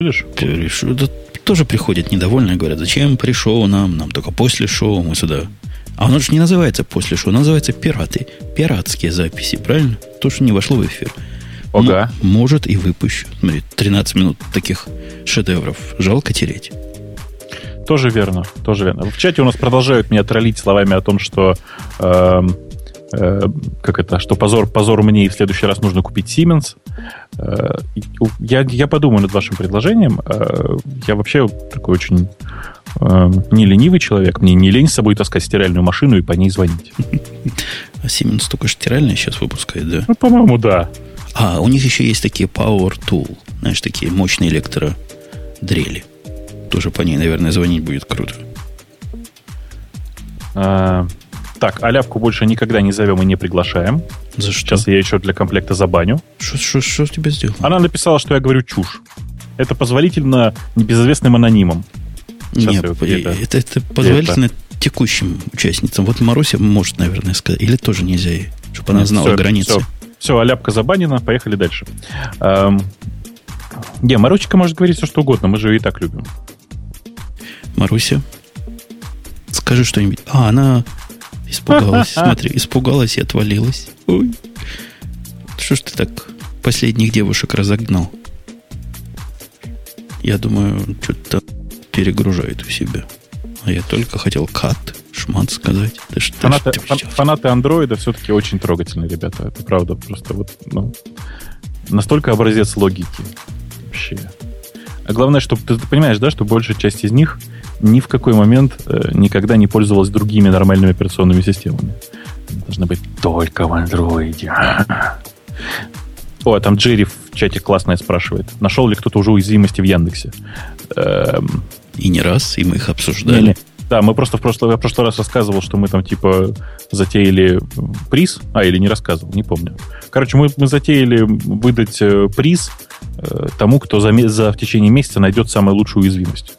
Будешь? Решу. Да, тоже приходят недовольные, говорят, зачем пришел нам, нам только после шоу мы сюда. А оно же не называется после шоу, называется пираты. Пиратские записи, правильно? То, что не вошло в эфир. Ага. М- может и выпущу. Смотри, 13 минут таких шедевров. Жалко тереть. Тоже верно, тоже верно. В чате у нас продолжают меня троллить словами о том, что эм, э, как это, что позор, позор мне, и в следующий раз нужно купить Siemens. Э, я, я подумаю над вашим предложением. Э, я вообще такой очень э, не ленивый человек. Мне не лень с собой таскать стиральную машину и по ней звонить. А Siemens только стиральные сейчас выпускает, да? Ну, по-моему, да. А, у них еще есть такие Power Tool. Знаешь, такие мощные электродрели. Тоже по ней, наверное, звонить будет круто. А, так, Аляпку больше никогда не зовем и не приглашаем. За что? Сейчас я еще для комплекта забаню. Что тебе сделал? Она написала, что я говорю чушь. Это позволительно небезызвестным анонимам. Нет, это, это, это позволительно это. текущим участницам. Вот Маруся может, наверное, сказать. Или тоже нельзя ей, чтобы она знала все, границы. Все, все, Аляпка забанена, поехали дальше. Эм, не, Марусечка может говорить все, что угодно, мы же ее и так любим. Маруся, скажи что-нибудь. А, она испугалась. Смотри, испугалась и отвалилась. Ой. Что ж ты так последних девушек разогнал? Я думаю, что-то перегружает у себя. А я только хотел кат, шмат сказать. Да что, фанаты, что фанаты андроида все-таки очень трогательные ребята. Это правда. Просто вот, ну, настолько образец логики. Вообще. А главное, что ты, ты понимаешь, да, что большая часть из них ни в какой момент э, никогда не пользовалась другими нормальными операционными системами. Должны быть только в андроиде. О, там Джерри в чате классное спрашивает. Нашел ли кто-то уже уязвимости в Яндексе? Эм... И не раз, и мы их обсуждали. Не, не. Да, мы просто в прошлый, я в прошлый раз рассказывал, что мы там типа затеяли приз. А, или не рассказывал, не помню. Короче, мы, мы затеяли выдать э, приз э, тому, кто за, за в течение месяца найдет самую лучшую уязвимость.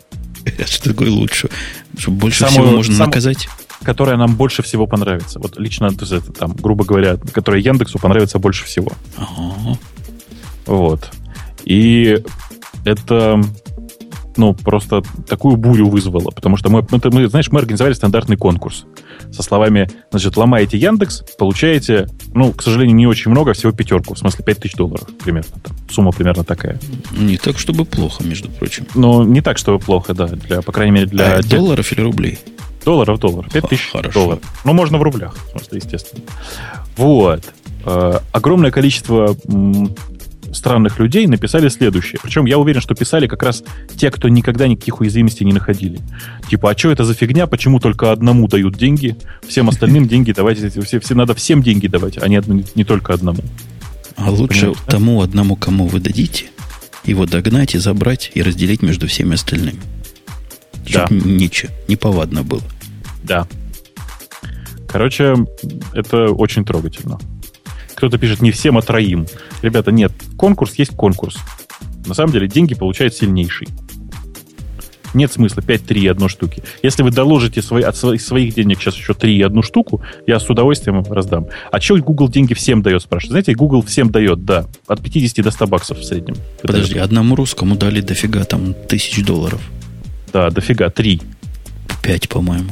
Что такое лучше? Чтобы больше самую, всего можно сам, наказать? Которая нам больше всего понравится. Вот лично, то есть, это, там, грубо говоря, которая Яндексу понравится больше всего. Ага. Вот. И это ну, просто такую бурю вызвало, потому что мы, мы, мы, знаешь, мы организовали стандартный конкурс со словами, значит, ломаете Яндекс, получаете, ну, к сожалению, не очень много, всего пятерку, в смысле 5000 долларов примерно. Там, сумма примерно такая. Не так, чтобы плохо, между прочим. Ну, не так, чтобы плохо, да, для, по крайней мере, для... А, тех... долларов или рублей? Долларов, доллар. 5000 долларов. Ну, можно в рублях, в смысле, естественно. Вот. Э, огромное количество странных людей написали следующее. Причем я уверен, что писали как раз те, кто никогда никаких уязвимостей не находили. Типа, а что это за фигня? Почему только одному дают деньги? Всем остальным деньги давайте, все, все надо всем деньги давать, а не, одну, не только одному. А лучше Понимаете, тому да? одному, кому вы дадите, его догнать и забрать и разделить между всеми остальными. Чтобы да. ничего, неповадно было. Да. Короче, это очень трогательно. Кто-то пишет не всем, а троим. Ребята, нет, конкурс есть конкурс. На самом деле деньги получает сильнейший. Нет смысла 5-3 одной штуки. Если вы доложите свои, от своих, своих денег сейчас еще 3 и одну штуку, я с удовольствием раздам. А что Google деньги всем дает, спрашивает? Знаете, Google всем дает, да. От 50 до 100 баксов в среднем. Подожди, Это одному русскому дали дофига там тысяч долларов. Да, дофига, 3. 5, по-моему.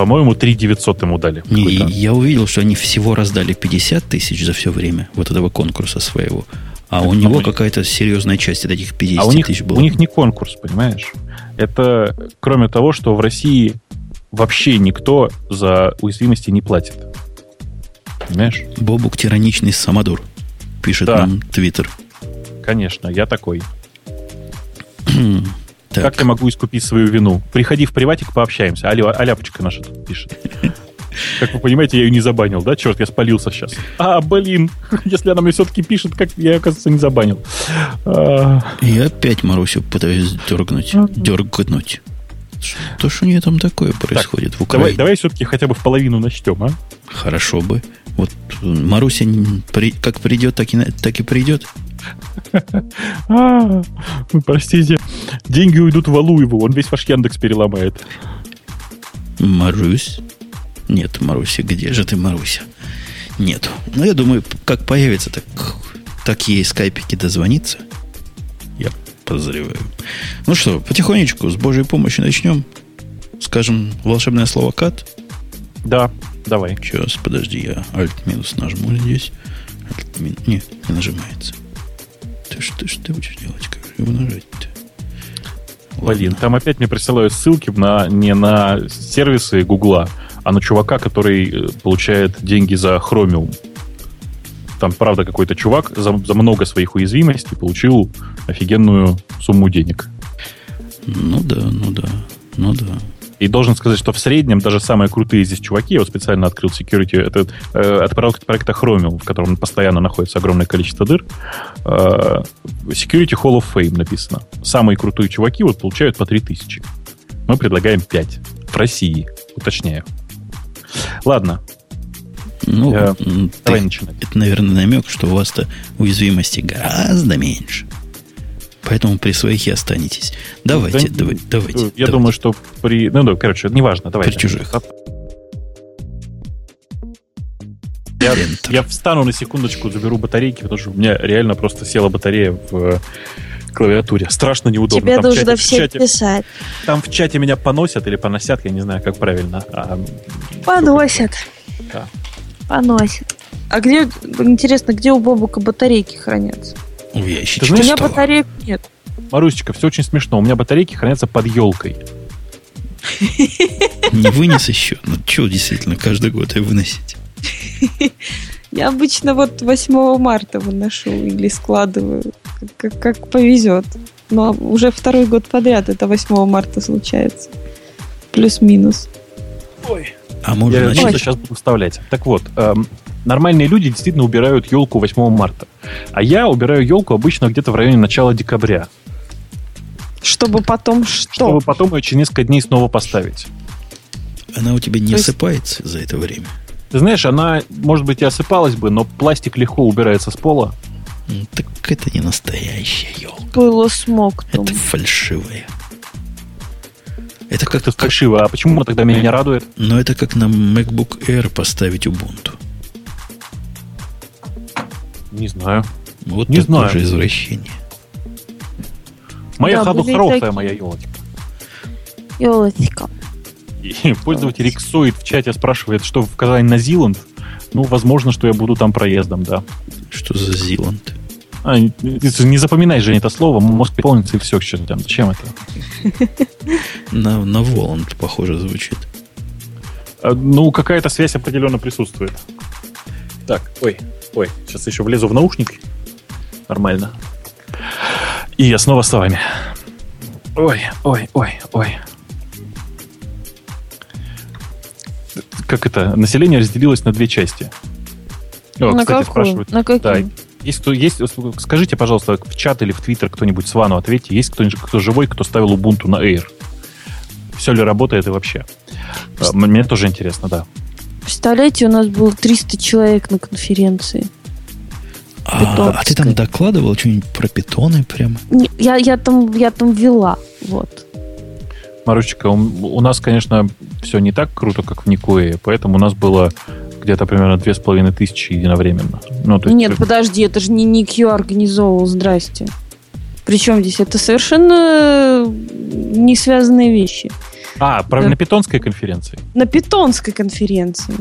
По-моему, 3 900 ему дали. Не, я увидел, что они всего раздали 50 тысяч за все время вот этого конкурса своего. А у него какая-то серьезная часть от этих 50 а у них, тысяч была. У них не конкурс, понимаешь? Это кроме того, что в России вообще никто за уязвимости не платит. Понимаешь? Бобук тираничный самодур, пишет да. нам Твиттер. Конечно, я такой. Так. Как я могу искупить свою вину? Приходи в приватик, пообщаемся. А, а ляпочка наша тут пишет. Как вы понимаете, я ее не забанил, да? Черт, я спалился сейчас. А, блин, если она мне все-таки пишет, как я, оказывается, не забанил. А... Я опять Марусю пытаюсь дергнуть. Дергнуть. Что ж у нее там такое происходит так, в Украине? Давай, давай все-таки хотя бы в половину начнем, а? Хорошо бы. Вот Маруся при, как придет, так и, так и придет. А, простите, деньги уйдут в Алуеву, он весь ваш Яндекс переломает. Марусь? Нет, Маруся, где же ты, Маруся? Нет. Ну, я думаю, как появится, так, так ей скайпики дозвониться. Я подозреваю. Ну что, потихонечку, с Божьей помощью начнем. Скажем волшебное слово «кат». Да, давай. Сейчас, подожди, я Alt минус нажму здесь. Alt, мин... Нет, не нажимается. Что ж ты будешь делать? Как его нажать-то? Блин, там опять мне присылают ссылки на, не на сервисы Гугла, а на чувака, который э, получает деньги за Chromium. Там, правда, какой-то чувак за, за много своих уязвимостей получил офигенную сумму денег. Ну да, ну да, ну да. И должен сказать, что в среднем даже самые крутые здесь чуваки, я вот специально открыл security, это э, от проекта, проекта Chromium, в котором постоянно находится огромное количество дыр, э, Security Hall of Fame написано. Самые крутые чуваки вот получают по 3000. Мы предлагаем 5. В России, уточняю. Ладно. Ну, э, давай начинать. Это, наверное, намек, что у вас-то уязвимости гораздо меньше. Поэтому при своих и останетесь. Давайте, да, давай, давайте. Я давайте. думаю, что при... Ну да, короче, неважно. Давайте. При чужих. Я, я встану на секундочку, заберу батарейки, потому что у меня реально просто села батарея в э, клавиатуре. Страшно неудобно. Тебе там нужно чате, все чате, писать. Там в чате меня поносят или поносят, я не знаю, как правильно. А, поносят. Да. Поносят. А где, интересно, где у Бобука батарейки хранятся? В ящичке. У меня батареек нет. Марусечка, все очень смешно. У меня батарейки хранятся под елкой. Не вынес еще? Ну, что действительно каждый год и выносить? Я обычно вот 8 марта выношу или складываю, как, как повезет. Но уже второй год подряд это 8 марта случается. Плюс-минус. Ой. А можно Я начать? сейчас буду вставлять. Так вот, эм, нормальные люди действительно убирают елку 8 марта. А я убираю елку обычно где-то в районе начала декабря. Чтобы потом что? Чтобы потом ее через несколько дней снова поставить. Она у тебя не То осыпается за это время? Ты знаешь, она, может быть, и осыпалась бы, но пластик легко убирается с пола. Ну, так это не настоящая елка. Было смог. Это фальшивая. Это как-то фальшиво. А почему тогда меня не радует? Но это как на MacBook Air поставить Ubuntu. Не знаю. Вот не знаю. же извращение. Моя да, ходу хорошая такие. моя елочка. Елочка. И пользователь Иксоид в чате спрашивает, что в Казань на Зиланд. Ну, возможно, что я буду там проездом, да. Что за Зиланд? А, не, не запоминай же это слово, мозг полнится и все, что там. Зачем это? На, на Воланд, похоже, звучит. А, ну, какая-то связь определенно присутствует. Так, ой, ой, сейчас еще влезу в наушник. Нормально. И я снова с вами. Ой, ой, ой, ой. Как это? Население разделилось на две части. О, на кстати, какую? спрашивают. На какие? Да, есть кто есть, скажите, пожалуйста, в чат или в твиттер кто-нибудь с вану ответьте, есть кто-нибудь, кто живой, кто ставил Ubuntu на Air? Все ли работает и вообще? А, мне тоже интересно, да. Представляете, у нас было 300 человек на конференции. А, а ты там докладывал что-нибудь про питоны прямо? Я, я, там, я там вела, вот. Марусечка, у, у нас, конечно, все не так круто, как в Никуэ, поэтому у нас было где-то примерно две с половиной тысячи единовременно. Ну, то есть, Нет, подожди, это же не Никью организовывал, здрасте. Причем здесь это совершенно не связанные вещи. А, про, да. на питонской конференции? На питонской конференции.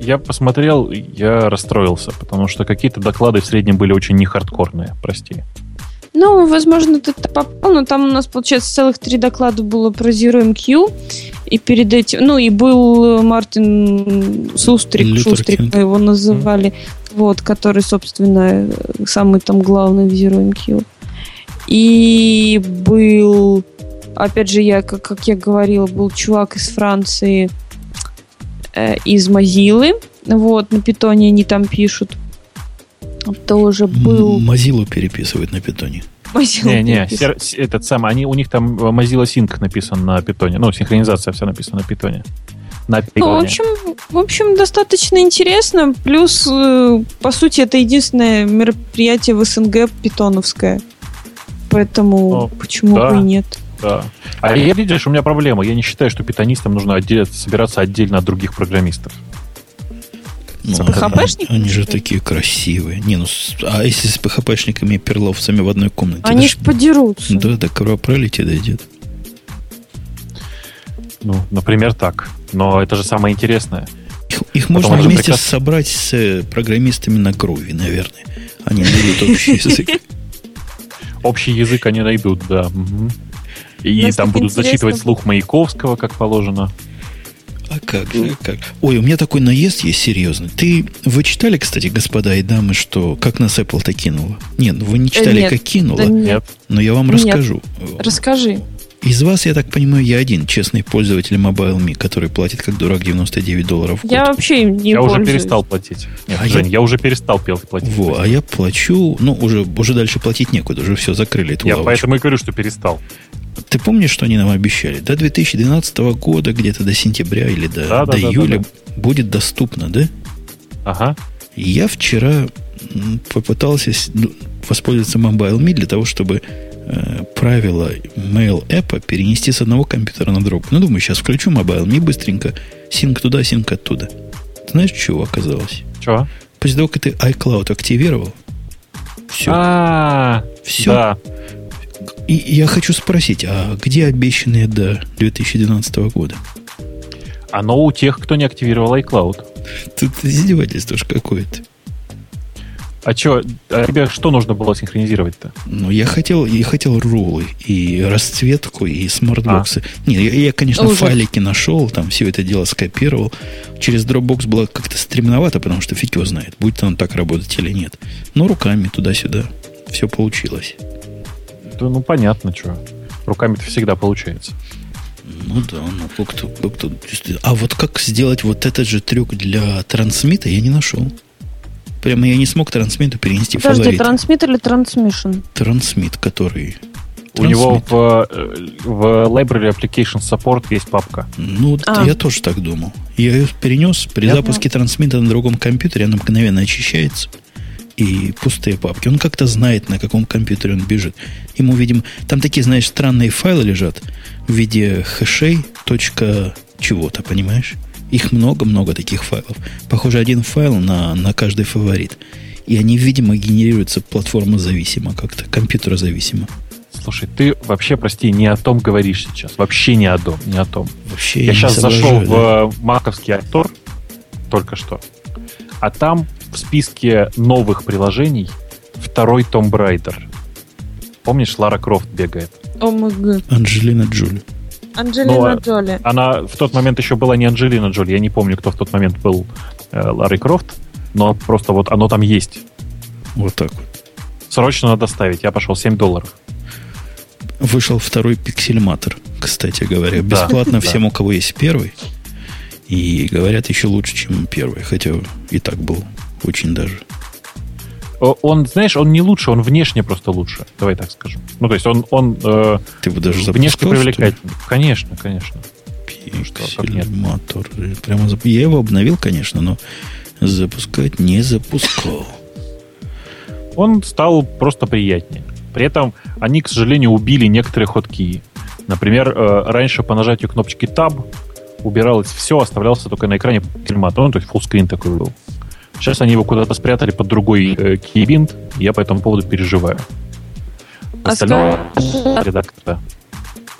Я посмотрел, я расстроился, потому что какие-то доклады в среднем были очень не хардкорные, прости. Ну, возможно, ты попал, но там у нас, получается, целых три доклада было про Zero MQ, и перед этим, ну, и был Мартин Сустрик, Лютер Шустрик Кинг. мы его называли, mm. вот, который, собственно, самый там главный в Zero MQ. И был, опять же, я, как, как я говорила, был чувак из Франции, э, из Мазилы, вот, на питоне они там пишут тоже был... Mozilla переписывает на питоне. Mozilla не, не, сер, этот самый, они, у них там Mozilla Sync написан на питоне. Ну, синхронизация вся написана на питоне. На ну, в общем, в общем, достаточно интересно. Плюс, э, по сути, это единственное мероприятие в СНГ питоновское. Поэтому О, почему да, бы и нет? Да. А я, видишь, у меня проблема. Я не считаю, что питонистам нужно отделять, собираться отдельно от других программистов. Ну, с PHP-шниками? Они же такие красивые. Не, ну, а если с PHP-шниками и перловцами в одной комнате? Они ж подерутся. Да, до кровопролития дойдет. Ну, например, так. Но это же самое интересное. Их, их можно вместе приказ... собрать с э, программистами на Groovy, наверное. Они найдут общий язык. Общий язык они найдут, да. И там будут зачитывать слух Маяковского, как положено. А как же, как? Ой, у меня такой наезд есть серьезный. Ты, вы читали, кстати, господа и дамы, что как нас Apple-то кинуло? Нет, вы не читали, нет, как кинуло. Да нет. Но я вам нет. расскажу. Расскажи. Из вас, я так понимаю, я один честный пользователь MobileMe, который платит как дурак 99 долларов в год. Я вообще не Я пользуюсь. уже перестал платить. Нет, а Жень, я... я уже перестал платить. Во, а я плачу, ну, уже, уже дальше платить некуда, уже все закрыли эту Я лавочку. поэтому и говорю, что перестал. Ты помнишь, что они нам обещали? До 2012 года, где-то до сентября или до, да, до да, июля да, да. будет доступно, да? Ага. Я вчера попытался ну, воспользоваться MobileMe для того, чтобы э, правила Mail App перенести с одного компьютера на другой. Ну, думаю, сейчас включу MobileMe быстренько, синк туда, синк оттуда. Ты знаешь, чего оказалось? Чего? После того, как ты iCloud активировал, все. А, все. Да. И я хочу спросить, а где обещанные до 2012 года? Оно у тех, кто не активировал iCloud. Тут издевательство ж какое-то. А что, а тебе что нужно было синхронизировать-то? Ну, я хотел, я хотел рулы, и расцветку, и смартбоксы. А. Нет, я, я конечно, Ужас. файлики нашел, там все это дело скопировал. Через Dropbox было как-то стремновато, потому что фиг его знает, будет он так работать или нет. Но руками туда-сюда все получилось. Да, ну, понятно, что. Руками-то всегда получается. Ну да, ну как-то, как-то... А вот как сделать вот этот же трюк для трансмита, я не нашел. Прямо я не смог трансмиту перенести Подожди, фаворит. трансмит или трансмишн? Трансмит, который... У него в, в Library Application Support есть папка. Ну, а. я тоже так думал. Я ее перенес. При я запуске трансмита на другом компьютере она мгновенно очищается. И пустые папки. Он как-то знает, на каком компьютере он бежит. Ему, видимо, там такие, знаешь, странные файлы лежат в виде хэшей, точка чего-то, понимаешь? Их много-много таких файлов. Похоже, один файл на, на каждый фаворит. И они, видимо, генерируются платформа зависимо как-то, компьютера зависимо. Слушай, ты вообще, прости, не о том говоришь сейчас. Вообще не о том, не о том. Вообще я, я сейчас зашел да? в маковский Актор только что, а там в списке новых приложений второй Tomb Raider. Помнишь, Лара Крофт бегает? О мой Анджелина Джоли. Анджелина Но Джоли. Она в тот момент еще была не Анджелина Джоли. Я не помню, кто в тот момент был э, Ларой Крофт. Но просто вот оно там есть. Вот так вот. Срочно надо ставить. Я пошел 7 долларов. Вышел второй Pixelmator, кстати говоря. Бесплатно да, всем, да. у кого есть первый. И говорят, еще лучше, чем первый. Хотя и так был очень даже он, знаешь, он не лучше, он внешне просто лучше. Давай так скажем. Ну, то есть он, он э, Ты бы даже внешне привлекательный. Конечно, конечно. Пиксельматор. Прямо зап... Я его обновил, конечно, но запускать не запускал. Он стал просто приятнее. При этом они, к сожалению, убили некоторые ходки. Например, э, раньше по нажатию кнопочки Tab убиралось все, оставлялся только на экране пиксельматор. Ну, то есть full такой был. Сейчас они его куда-то спрятали под другой э, кейбинт. Я по этому поводу переживаю. А Остальное скажи, редактора.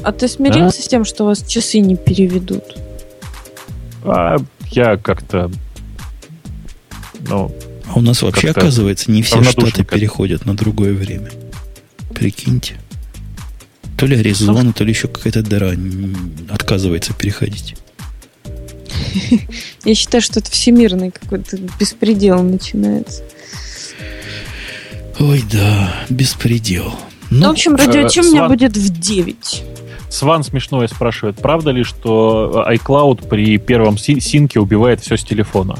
А ты смирился а? с тем, что у вас часы не переведут? А, я как-то... Ну, а у нас вообще, оказывается, не все штаты переходят на другое время. Прикиньте. То ли Аризона, то ли еще какая-то дыра отказывается переходить. Я считаю, что это всемирный какой-то беспредел начинается. Ой, да, беспредел. Ну, в общем, радио чем у меня будет в 9. Сван смешное спрашивает, правда ли, что iCloud при первом синке убивает все с телефона?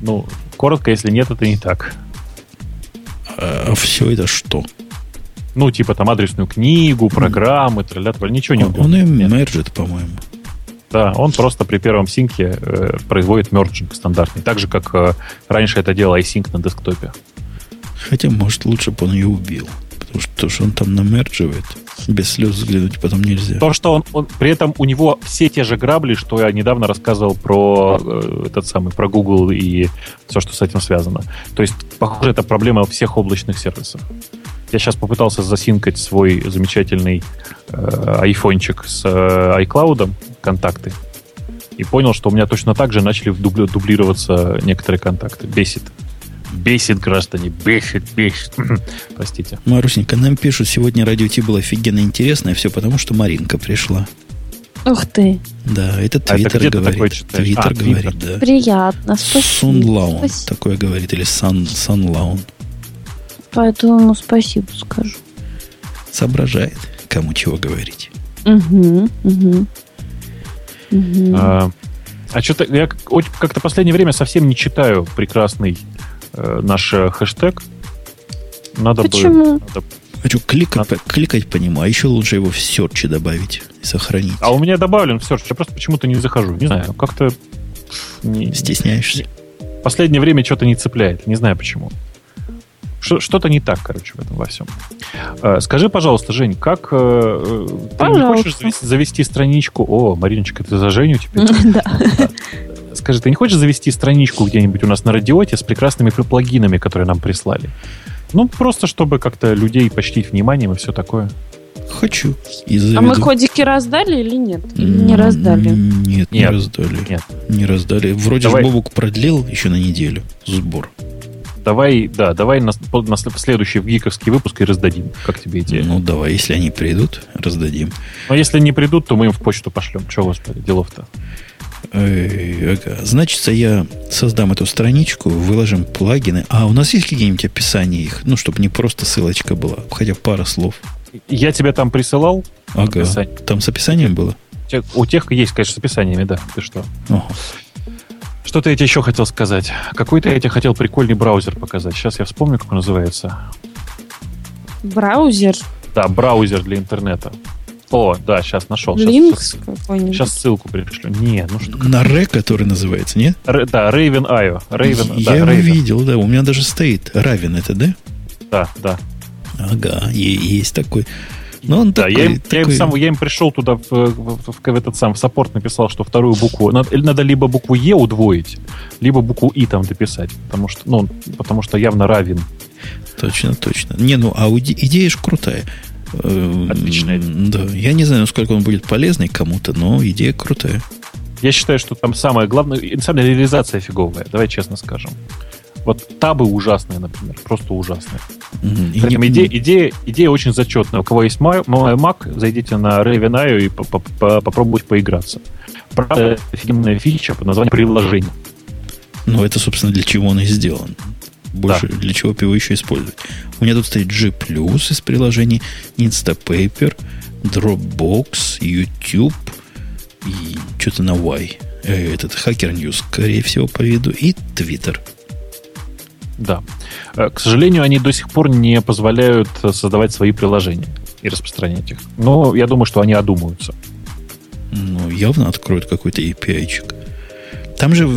Ну, коротко, если нет, это не так. А все это что? Ну, типа там адресную книгу, программы, тролля, ничего не убивает. Он и мержит, по-моему. Да, он просто при первом синке э, производит мерджинг стандартный. Так же, как э, раньше это делал iSync на десктопе. Хотя, может, лучше бы он ее убил. Что ж он там намердживает? Без слез взглянуть потом нельзя. То, что он, он при этом у него все те же грабли, что я недавно рассказывал про э, этот самый, про Google и все, что с этим связано. То есть, похоже, это проблема всех облачных сервисов. Я сейчас попытался засинкать свой замечательный э, айфончик с э, iCloud, контакты, и понял, что у меня точно так же начали дублироваться некоторые контакты. Бесит. Бесит, граждане, бесит, бесит. Простите. Марусенька, нам пишут, сегодня радио Ти было офигенно интересно, и все потому, что Маринка пришла. Ух ты. Да, это Твиттер а это говорит. Твиттер а, говорит, да. Приятно, спасибо. Сунлаун такое говорит, или Сан, Санлаун. Поэтому спасибо скажу. Соображает, кому чего говорить. Угу, угу. Угу. А, а что-то я как-то последнее время совсем не читаю прекрасный э, наш хэштег. Надо Почему? бы. Надо... Хочу кликать, надо... по, кликать по нему, а еще лучше его в серче добавить и сохранить. А у меня добавлен в серч, я просто почему-то не захожу. Не знаю, как-то... Не... Стесняешься? Последнее время что-то не цепляет. Не знаю почему. Что-то не так, короче, в этом во всем. Э, скажи, пожалуйста, Жень, как э, ты не хочешь завести, завести страничку? О, Мариночка, ты за Женю теперь? Да. Скажи, ты не хочешь завести страничку где-нибудь у нас на радиоте с прекрасными плагинами, которые нам прислали? Ну, просто чтобы как-то людей почтить вниманием и все такое. Хочу. а мы ходики раздали или нет? Или не раздали? Нет, не раздали. Нет. Не раздали. Вроде Давай. Бобук продлил еще на неделю сбор давай, да, давай на, на следующий гиковский выпуск и раздадим. Как тебе идея? Ну, давай, если они придут, раздадим. Но если не придут, то мы им в почту пошлем. Чего, господи, делов-то? ага. Значит, я создам эту страничку, выложим плагины. А у нас есть какие-нибудь описания их? Ну, чтобы не просто ссылочка была, хотя пара слов. Я тебе там присылал. Ага. Описание. Там с описанием было? У тех есть, конечно, с описаниями, да. Ты что? Ага. Что-то я тебе еще хотел сказать. Какой-то я тебе хотел прикольный браузер показать. Сейчас я вспомню, как он называется. Браузер? Да, браузер для интернета. О, да, сейчас нашел. Linux какой-нибудь? Сейчас ссылку пришлю. Не, ну что. На Ре, который называется, нет? Р, да, Raven.io. Raven, я да, его Raven. видел, да. У меня даже стоит Raven это, да? Да, да. Ага, есть такой. Ну, он да, такой, я, им, такой... Я, им сам, я им пришел туда в, в, в, в этот сам в саппорт написал, что вторую букву надо, надо либо букву Е удвоить, либо букву И там дописать, потому что, ну, потому что явно равен. Точно, точно. Не, ну, а идея же крутая. Э, Отличная. Да, я не знаю, насколько он будет полезный кому-то, но идея крутая. Я считаю, что там самое главное, на самом деле реализация фиговая, давай честно скажем. Вот табы ужасные, например, просто ужасные. Mm-hmm. При этом идея, идея, идея очень зачетная. У кого есть Mac, зайдите на Raven.io и попробуйте поиграться. Правда, офигенная фича под названием приложение. Ну, это, собственно, для чего он и сделан. Больше да. для чего его еще использовать. У меня тут стоит G+, из приложений, Instapaper, Dropbox, YouTube и что-то на Y. Э, этот Hacker News, скорее всего, по виду, и Twitter. Да. Э, к сожалению, они до сих пор не позволяют создавать свои приложения и распространять их. Но я думаю, что они одумаются. Ну, явно откроют какой-то API-чик. Там же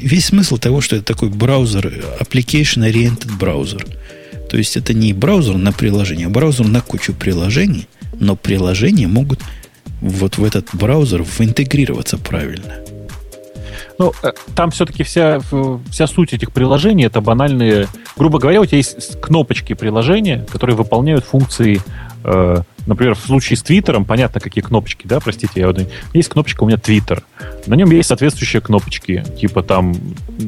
весь смысл того, что это такой браузер, application-oriented браузер. То есть это не браузер на приложение, а браузер на кучу приложений, но приложения могут вот в этот браузер интегрироваться правильно. Ну, э, там все-таки вся, вся суть этих приложений это банальные... Грубо говоря, у тебя есть кнопочки приложения, которые выполняют функции э, например, в случае с Твиттером, понятно, какие кнопочки, да, простите, я вот, есть кнопочка у меня Твиттер. На нем есть соответствующие кнопочки, типа там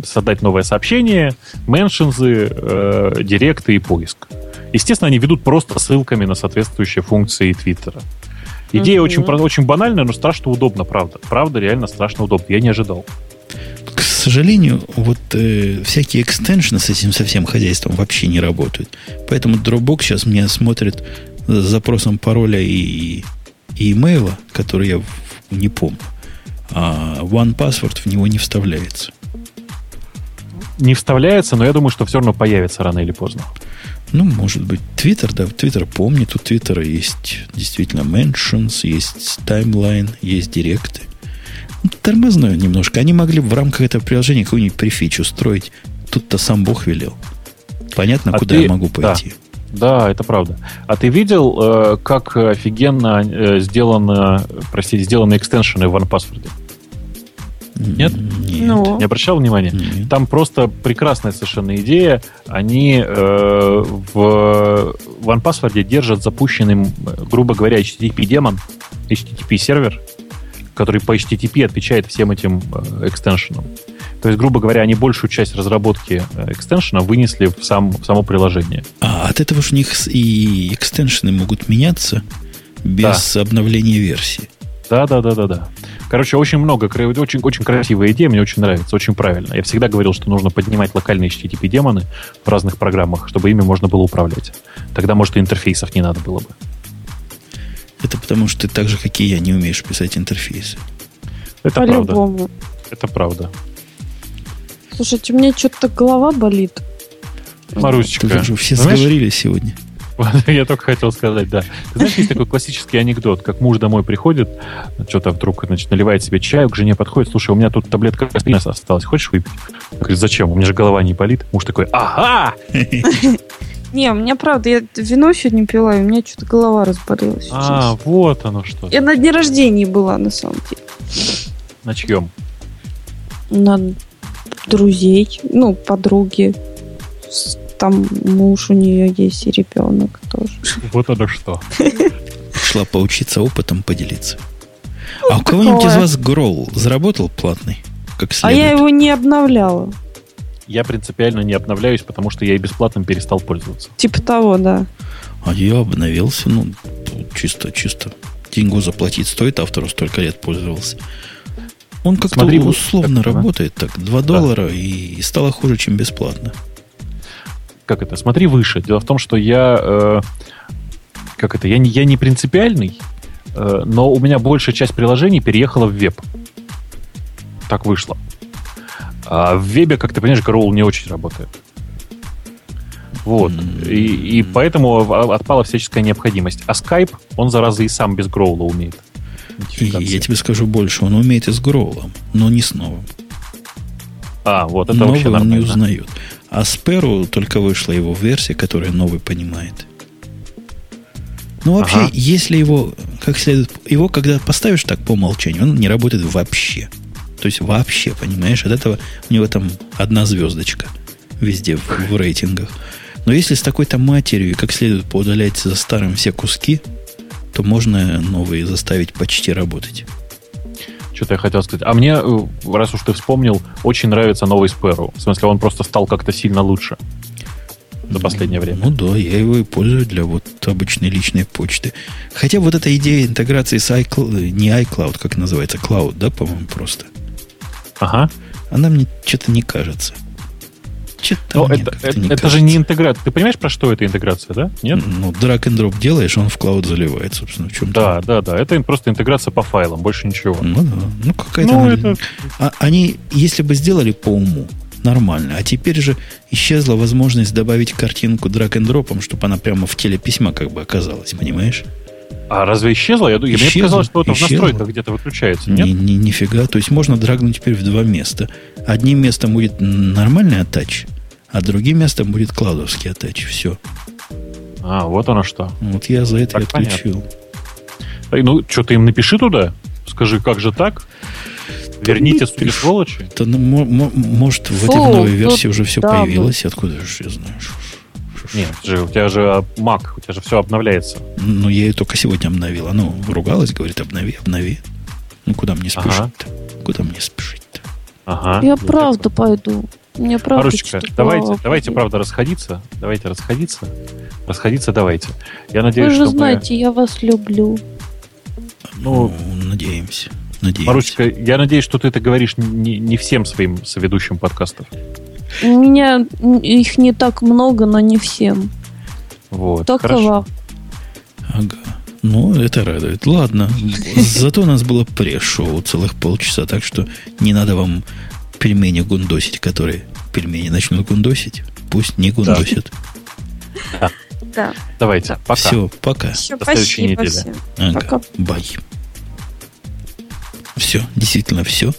создать новое сообщение, меншинзы, э, директы и поиск. Естественно, они ведут просто ссылками на соответствующие функции Твиттера. Идея mm-hmm. очень, очень банальная, но страшно удобно, правда. Правда, реально страшно удобно. Я не ожидал сожалению, вот э, всякие экстеншны с этим совсем хозяйством вообще не работают. Поэтому Dropbox сейчас меня смотрит с запросом пароля и, и имейла, который я не помню. А OnePassword в него не вставляется. Не вставляется, но я думаю, что все равно появится рано или поздно. Ну, может быть, Twitter, да, Twitter помнит, у Твиттера есть действительно mentions, есть таймлайн, есть директы тормозное немножко. Они могли в рамках этого приложения какую-нибудь префичу строить. Тут-то сам Бог велел. Понятно, а куда ты, я могу пойти. Да. Да, это правда. А ты видел, э, как офигенно э, сделано, простите, сделаны экстеншены в OnePassword? Нет? Нет. Ну. Не обращал внимания? Нет. Там просто прекрасная совершенно идея. Они э, в, в OnePassword держат запущенным, э, грубо говоря, HTTP-демон, HTTP-сервер, который по HTTP отвечает всем этим э, экстеншенам. То есть, грубо говоря, они большую часть разработки э, экстеншена вынесли в, сам, в само приложение. А от этого же у них и экстеншены могут меняться без обновления версии. Да, да, да, да, да. Короче, очень много, очень, очень красивая идея, мне очень нравится, очень правильно. Я всегда говорил, что нужно поднимать локальные HTTP-демоны в разных программах, чтобы ими можно было управлять. Тогда, может, и интерфейсов не надо было бы. Это потому, что ты так же, как и я, не умеешь писать интерфейсы. Это правда. По-любому. Это правда. Слушайте, у меня что-то голова болит. Марусечка. Тут уже все знаешь, сговорились сегодня. Я только хотел сказать, да. Ты знаешь, есть такой классический анекдот, как муж домой приходит, что-то вдруг значит, наливает себе чаю, к жене подходит, слушай, у меня тут таблетка осталась, хочешь выпить? Она говорит, зачем? У меня же голова не болит. Муж такой, ага! Не, у меня правда, я вино сегодня пила, и у меня что-то голова разболелась. А, вот оно что. Я на дне рождения была, на самом деле. На чьем? На друзей, ну, подруги. Там муж у нее есть и ребенок тоже. Вот оно что. Шла поучиться опытом поделиться. Ну, а у кого-нибудь из вас Гроул заработал платный? Как А я его не обновляла. Я принципиально не обновляюсь, потому что я и бесплатным перестал пользоваться. Типа того, да. А я обновился, ну, чисто, чисто. Деньгу заплатить стоит, автору столько лет пользовался. Он как-то Смотри, условно да? работает так. 2 доллара и стало хуже, чем бесплатно. Как это? Смотри выше. Дело в том, что я... э, как это? Я не, я не принципиальный, э, но у меня большая часть приложений переехала в веб. Так вышло. А в вебе, как ты понимаешь, Growl не очень работает. Вот. И, и поэтому в- отпала всяческая необходимость. А Skype, он, зараза, и сам без Гроула умеет. И я тебе скажу больше, он умеет и с Гроулом, но не с новым. А, вот это новый вообще он не узнает. А с Перу только вышла его версия, которая новый понимает. Ну, вообще, Ага. если его как следует... Его, когда поставишь так по умолчанию, он не работает вообще. То есть вообще, понимаешь? От этого у него там одна звездочка везде в, в рейтингах. Но если с такой-то матерью как следует поудалять за старым все куски, то можно новые заставить почти работать. Что-то я хотел сказать. А мне, э, раз уж ты вспомнил, очень нравится новый Sparrow. В смысле, он просто стал как-то сильно лучше за последнее время. Ну да, я его и пользую для вот обычной личной почты. Хотя вот эта идея интеграции с iCloud, не iCloud, как называется, Cloud, да, по-моему, просто. Ага. Она мне что-то не кажется. Что-то это, это, не это же кажется. не интеграция. Ты понимаешь, про что это интеграция, да? Нет? Ну, drag and drop делаешь, он в клауд заливает, собственно, в чем Да, да, да. Это просто интеграция по файлам, больше ничего. Ну да, ну какая-то... Ну, она- это- А- они, если бы сделали по уму, нормально. А теперь же исчезла возможность добавить картинку drag and dropом, чтобы она прямо в теле письма как бы оказалась, понимаешь? А разве исчезло? Я, ду- мне Исчезло, показалось, что это в исчезло. настройках где-то выключается. Нет? Ни, ни- нифига. То есть можно драгнуть теперь в два места. Одним местом будет нормальный атач, а другим местом будет клаудовский атач. Все. А, вот оно что. Вот я за это и Так отключил. Эй, Ну, что ты им напиши туда. Скажи, как же так? Верните, суки, сволочи. Ну, мо- мо- может, в Фу, этой новой ну версии уже все да, появилось. Откуда же я знаю? Нет, же, у тебя же а, Mac, у тебя же все обновляется. Ну, я ее только сегодня обновил. Она ругалась, говорит, обнови, обнови. Ну, куда мне Ага. спешить-то? Куда мне спешить-то? Ага. Я Ну, правда пойду. Мне правда Марусечка, давайте, голова давайте, правда, расходиться. Давайте расходиться. Расходиться давайте. Я надеюсь, Вы же что мы- знаете, я вас люблю. Ну, Ну, надеемся. Надеемся. Марусечка, я надеюсь, что ты это говоришь не, не всем своим соведущим подкастов. У меня их не так много, но не всем. Вот. Только хорошо. вам. Ага. Ну, это радует. Ладно. Зато у нас было пресс-шоу целых полчаса, так что не надо вам пельмени гундосить, которые пельмени начнут гундосить. Пусть не гундосят. Да. Давайте, пока. Все, пока. Все, До следующей спасибо недели. всем. Ага. Пока. Бай. Все, действительно все.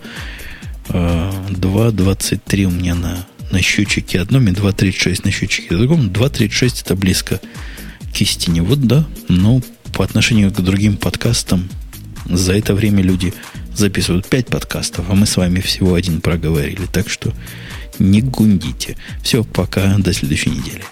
2.23 у меня на, на счетчике одном и 2.36 на счетчике другом. 2.36 это близко к истине. Вот да, но по отношению к другим подкастам за это время люди записывают 5 подкастов, а мы с вами всего один проговорили. Так что не гундите. Все, пока, до следующей недели.